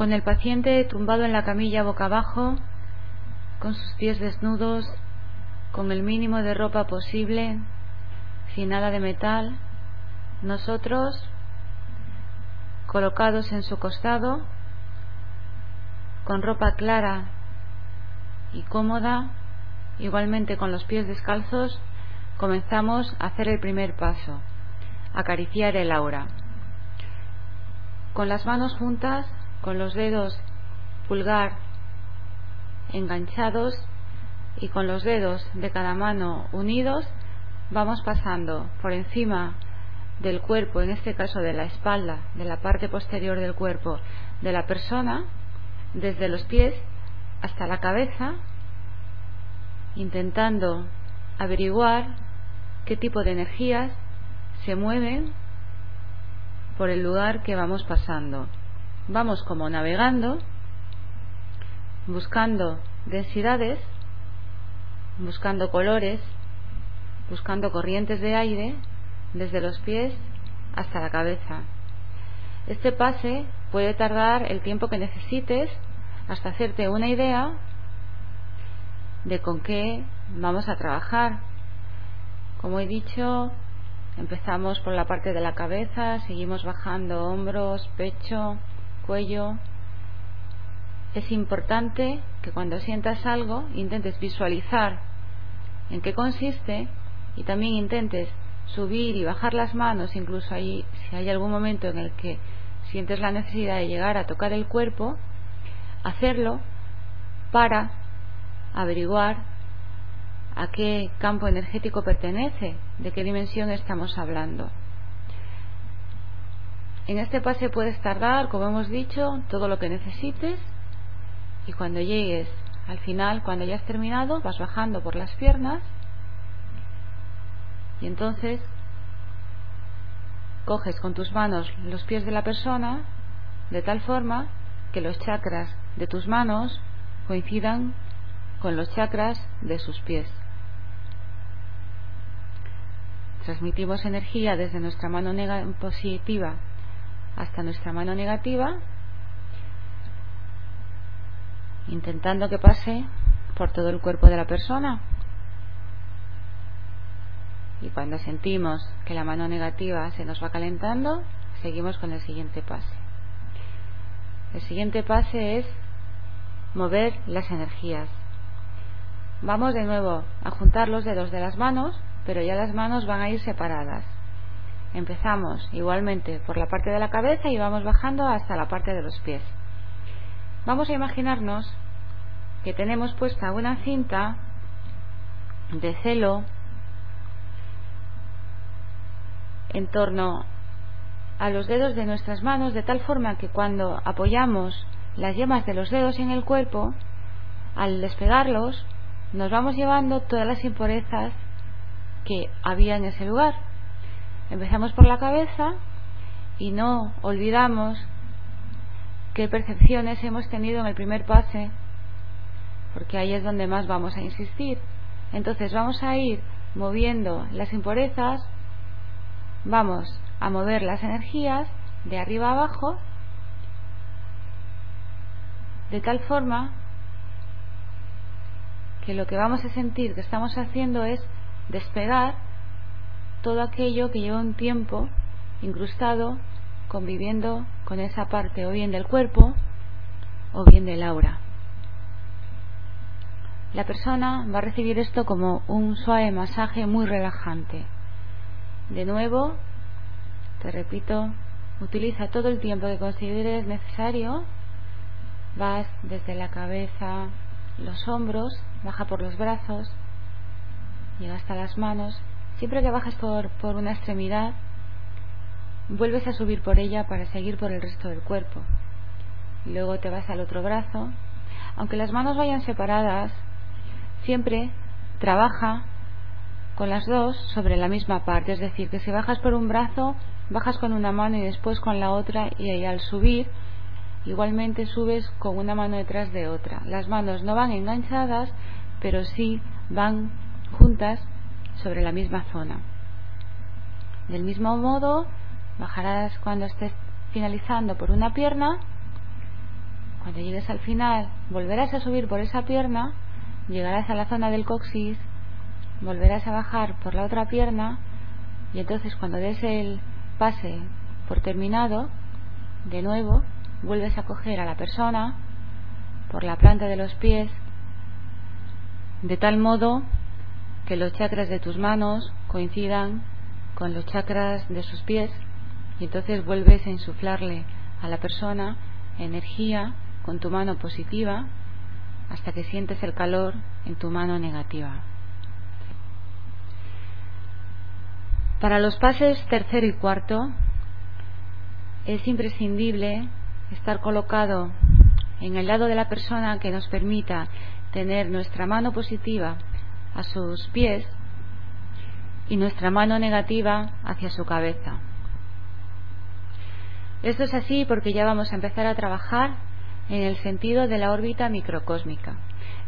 Con el paciente tumbado en la camilla boca abajo, con sus pies desnudos, con el mínimo de ropa posible, sin nada de metal, nosotros colocados en su costado, con ropa clara y cómoda, igualmente con los pies descalzos, comenzamos a hacer el primer paso, acariciar el aura. Con las manos juntas con los dedos pulgar enganchados y con los dedos de cada mano unidos vamos pasando por encima del cuerpo, en este caso de la espalda, de la parte posterior del cuerpo de la persona, desde los pies hasta la cabeza, intentando averiguar qué tipo de energías se mueven por el lugar que vamos pasando vamos como navegando, buscando densidades, buscando colores, buscando corrientes de aire desde los pies hasta la cabeza. Este pase puede tardar el tiempo que necesites hasta hacerte una idea de con qué vamos a trabajar. Como he dicho, empezamos por la parte de la cabeza, seguimos bajando hombros, pecho, cuello. Es importante que cuando sientas algo intentes visualizar en qué consiste y también intentes subir y bajar las manos, incluso ahí si hay algún momento en el que sientes la necesidad de llegar a tocar el cuerpo, hacerlo para averiguar a qué campo energético pertenece, de qué dimensión estamos hablando. En este pase puedes tardar, como hemos dicho, todo lo que necesites y cuando llegues al final, cuando ya has terminado, vas bajando por las piernas y entonces coges con tus manos los pies de la persona de tal forma que los chakras de tus manos coincidan con los chakras de sus pies. Transmitimos energía desde nuestra mano positiva hasta nuestra mano negativa, intentando que pase por todo el cuerpo de la persona. Y cuando sentimos que la mano negativa se nos va calentando, seguimos con el siguiente pase. El siguiente pase es mover las energías. Vamos de nuevo a juntar los dedos de las manos, pero ya las manos van a ir separadas. Empezamos igualmente por la parte de la cabeza y vamos bajando hasta la parte de los pies. Vamos a imaginarnos que tenemos puesta una cinta de celo en torno a los dedos de nuestras manos de tal forma que cuando apoyamos las yemas de los dedos en el cuerpo, al despegarlos, nos vamos llevando todas las impurezas que había en ese lugar. Empezamos por la cabeza y no olvidamos qué percepciones hemos tenido en el primer pase, porque ahí es donde más vamos a insistir. Entonces vamos a ir moviendo las impurezas, vamos a mover las energías de arriba abajo, de tal forma que lo que vamos a sentir que estamos haciendo es despegar todo aquello que lleva un tiempo incrustado conviviendo con esa parte o bien del cuerpo o bien del aura. La persona va a recibir esto como un suave masaje muy relajante. De nuevo, te repito, utiliza todo el tiempo que consideres necesario. Vas desde la cabeza, los hombros, baja por los brazos, llega hasta las manos Siempre que bajas por, por una extremidad, vuelves a subir por ella para seguir por el resto del cuerpo. Luego te vas al otro brazo. Aunque las manos vayan separadas, siempre trabaja con las dos sobre la misma parte. Es decir, que si bajas por un brazo, bajas con una mano y después con la otra y al subir, igualmente subes con una mano detrás de otra. Las manos no van enganchadas, pero sí van juntas sobre la misma zona. Del mismo modo, bajarás cuando estés finalizando por una pierna. Cuando llegues al final, volverás a subir por esa pierna, llegarás a la zona del coxis, volverás a bajar por la otra pierna y entonces cuando des el pase por terminado, de nuevo vuelves a coger a la persona por la planta de los pies de tal modo que los chakras de tus manos coincidan con los chakras de sus pies y entonces vuelves a insuflarle a la persona energía con tu mano positiva hasta que sientes el calor en tu mano negativa. Para los pases tercero y cuarto es imprescindible estar colocado en el lado de la persona que nos permita tener nuestra mano positiva a sus pies y nuestra mano negativa hacia su cabeza. Esto es así porque ya vamos a empezar a trabajar en el sentido de la órbita microcósmica.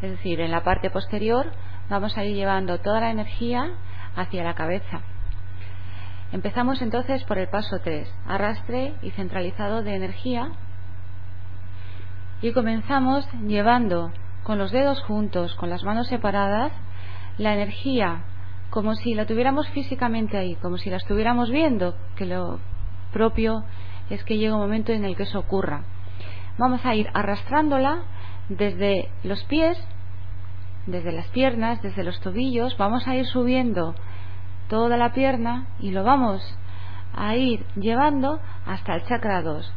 Es decir, en la parte posterior vamos a ir llevando toda la energía hacia la cabeza. Empezamos entonces por el paso 3, arrastre y centralizado de energía. Y comenzamos llevando con los dedos juntos, con las manos separadas, la energía como si la tuviéramos físicamente ahí, como si la estuviéramos viendo, que lo propio es que llega un momento en el que eso ocurra. Vamos a ir arrastrándola desde los pies, desde las piernas, desde los tobillos, vamos a ir subiendo toda la pierna y lo vamos a ir llevando hasta el chakra 2.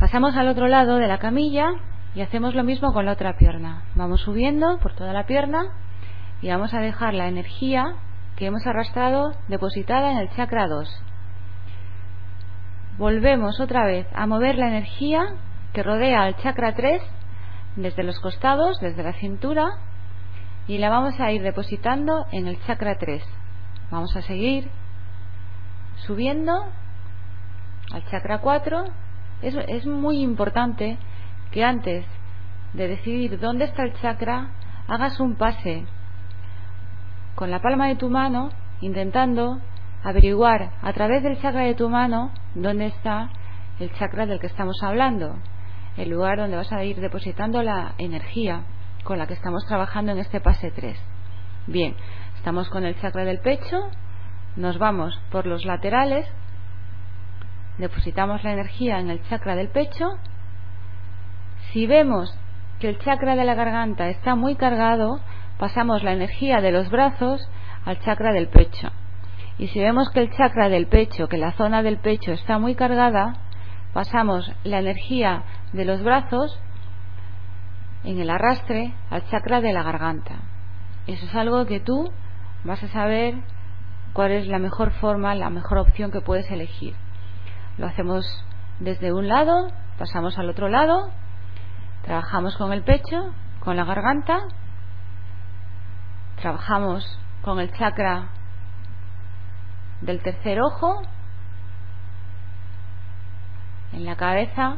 Pasamos al otro lado de la camilla y hacemos lo mismo con la otra pierna. Vamos subiendo por toda la pierna y vamos a dejar la energía que hemos arrastrado depositada en el chakra 2. Volvemos otra vez a mover la energía que rodea al chakra 3 desde los costados, desde la cintura y la vamos a ir depositando en el chakra 3. Vamos a seguir subiendo al chakra 4. Es, es muy importante que antes de decidir dónde está el chakra, hagas un pase con la palma de tu mano intentando averiguar a través del chakra de tu mano dónde está el chakra del que estamos hablando, el lugar donde vas a ir depositando la energía con la que estamos trabajando en este pase 3. Bien, estamos con el chakra del pecho, nos vamos por los laterales, depositamos la energía en el chakra del pecho. Si vemos que el chakra de la garganta está muy cargado, pasamos la energía de los brazos al chakra del pecho. Y si vemos que el chakra del pecho, que la zona del pecho está muy cargada, pasamos la energía de los brazos en el arrastre al chakra de la garganta. Eso es algo que tú vas a saber cuál es la mejor forma, la mejor opción que puedes elegir. Lo hacemos desde un lado, pasamos al otro lado, trabajamos con el pecho, con la garganta, trabajamos con el chakra del tercer ojo, en la cabeza,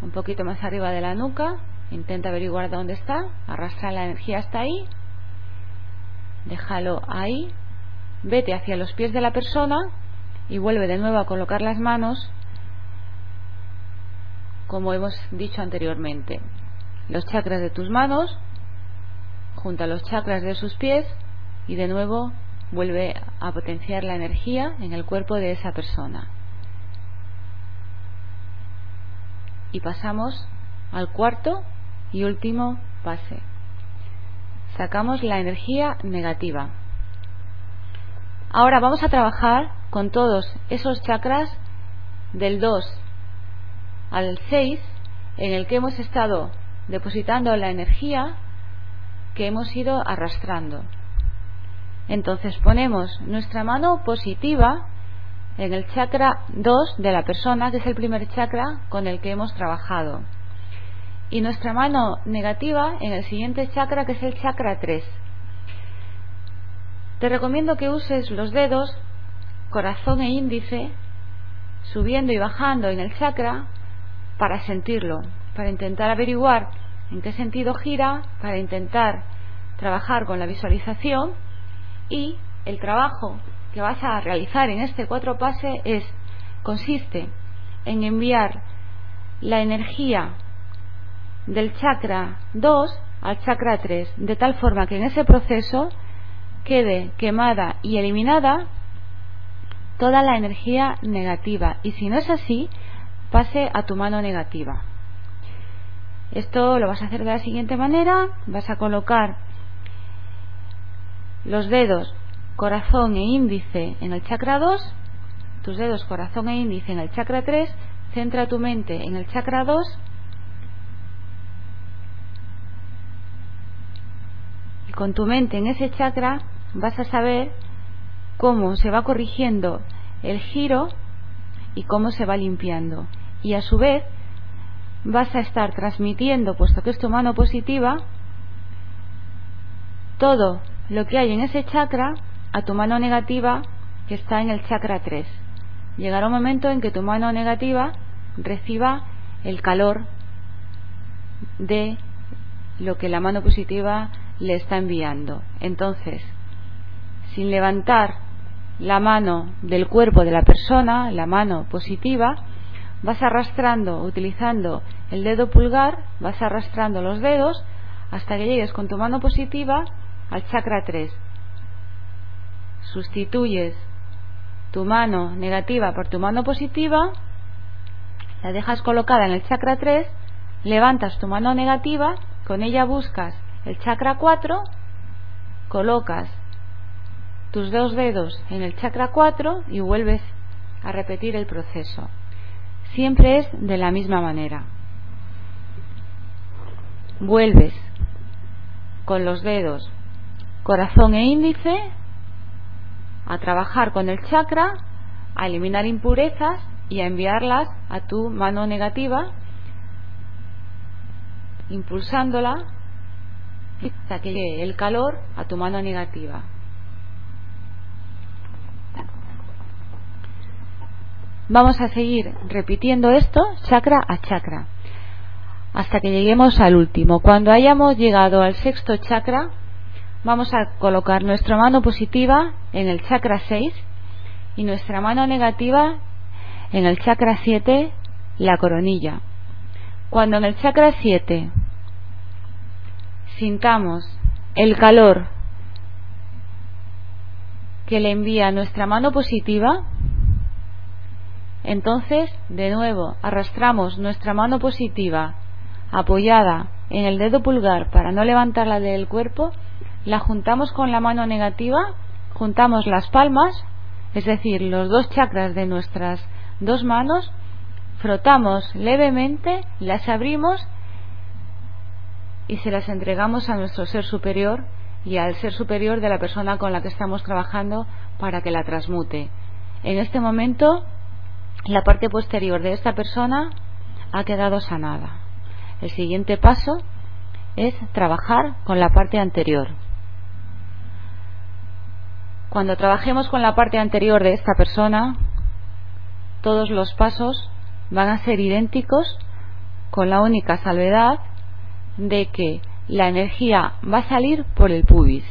un poquito más arriba de la nuca, Intenta averiguar dónde está, arrastra la energía hasta ahí, déjalo ahí, vete hacia los pies de la persona y vuelve de nuevo a colocar las manos como hemos dicho anteriormente. Los chakras de tus manos junto a los chakras de sus pies y de nuevo vuelve a potenciar la energía en el cuerpo de esa persona. Y pasamos al cuarto y último pase. Sacamos la energía negativa. Ahora vamos a trabajar con todos esos chakras del 2 al 6 en el que hemos estado depositando la energía que hemos ido arrastrando. Entonces ponemos nuestra mano positiva en el chakra 2 de la persona, que es el primer chakra con el que hemos trabajado. Y nuestra mano negativa en el siguiente chakra, que es el chakra 3. Te recomiendo que uses los dedos, corazón e índice, subiendo y bajando en el chakra para sentirlo, para intentar averiguar en qué sentido gira, para intentar trabajar con la visualización y el trabajo que vas a realizar en este cuatro pase es consiste en enviar la energía del chakra 2 al chakra 3, de tal forma que en ese proceso quede quemada y eliminada toda la energía negativa y si no es así, pase a tu mano negativa. Esto lo vas a hacer de la siguiente manera, vas a colocar los dedos corazón e índice en el chakra 2, tus dedos corazón e índice en el chakra 3, centra tu mente en el chakra 2 y con tu mente en ese chakra vas a saber cómo se va corrigiendo el giro y cómo se va limpiando. Y a su vez vas a estar transmitiendo, puesto que es tu mano positiva, todo lo que hay en ese chakra a tu mano negativa que está en el chakra 3. Llegará un momento en que tu mano negativa reciba el calor de lo que la mano positiva le está enviando. Entonces, sin levantar la mano del cuerpo de la persona, la mano positiva, vas arrastrando, utilizando el dedo pulgar, vas arrastrando los dedos hasta que llegues con tu mano positiva al chakra 3. Sustituyes tu mano negativa por tu mano positiva, la dejas colocada en el chakra 3, levantas tu mano negativa, con ella buscas el chakra 4, colocas tus dos dedos en el chakra 4 y vuelves a repetir el proceso. Siempre es de la misma manera. Vuelves con los dedos corazón e índice a trabajar con el chakra, a eliminar impurezas y a enviarlas a tu mano negativa, impulsándola hasta que llegue el calor a tu mano negativa. Vamos a seguir repitiendo esto chakra a chakra hasta que lleguemos al último. Cuando hayamos llegado al sexto chakra, vamos a colocar nuestra mano positiva en el chakra 6 y nuestra mano negativa en el chakra 7, la coronilla. Cuando en el chakra 7 sintamos el calor que le envía nuestra mano positiva, entonces, de nuevo, arrastramos nuestra mano positiva apoyada en el dedo pulgar para no levantarla del cuerpo, la juntamos con la mano negativa, juntamos las palmas, es decir, los dos chakras de nuestras dos manos, frotamos levemente, las abrimos y se las entregamos a nuestro ser superior y al ser superior de la persona con la que estamos trabajando para que la transmute. En este momento la parte posterior de esta persona ha quedado sanada. El siguiente paso es trabajar con la parte anterior. Cuando trabajemos con la parte anterior de esta persona, todos los pasos van a ser idénticos con la única salvedad de que la energía va a salir por el pubis.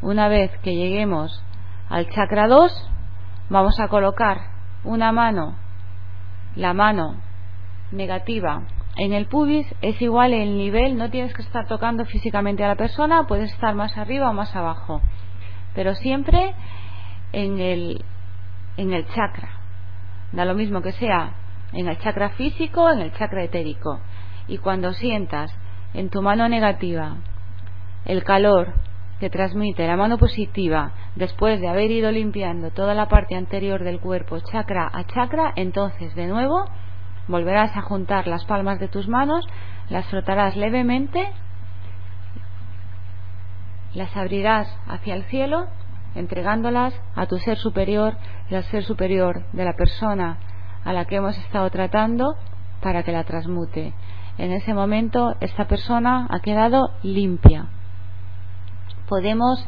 Una vez que lleguemos al chakra 2, vamos a colocar una mano, la mano negativa en el pubis es igual el nivel, no tienes que estar tocando físicamente a la persona, puedes estar más arriba o más abajo, pero siempre en el, en el chakra. Da lo mismo que sea en el chakra físico o en el chakra etérico. Y cuando sientas en tu mano negativa el calor que transmite la mano positiva después de haber ido limpiando toda la parte anterior del cuerpo chakra a chakra, entonces de nuevo volverás a juntar las palmas de tus manos, las frotarás levemente, las abrirás hacia el cielo entregándolas a tu ser superior y al ser superior de la persona a la que hemos estado tratando para que la transmute. En ese momento esta persona ha quedado limpia. Podemos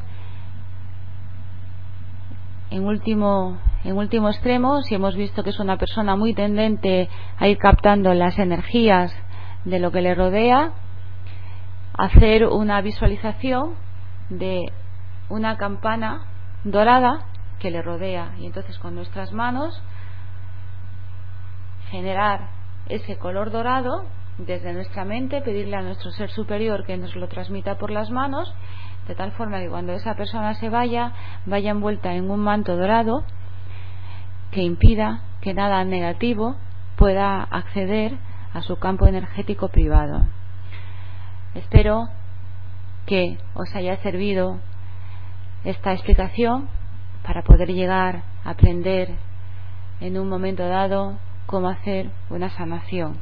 en último, extremo, si hemos visto que es una persona muy tendente a ir captando las energías de lo que le rodea, hacer una visualización de una campana dorada que le rodea. Y entonces con nuestras manos generar ese color dorado desde nuestra mente, pedirle a nuestro ser superior que nos lo transmita por las manos, de tal forma que cuando esa persona se vaya, vaya envuelta en un manto dorado que impida que nada negativo pueda acceder a su campo energético privado. Espero que os haya servido esta explicación para poder llegar a aprender en un momento dado cómo hacer una sanación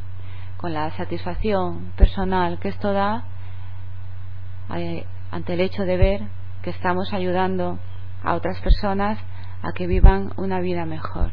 con la satisfacción personal que esto da eh, ante el hecho de ver que estamos ayudando a otras personas a que vivan una vida mejor.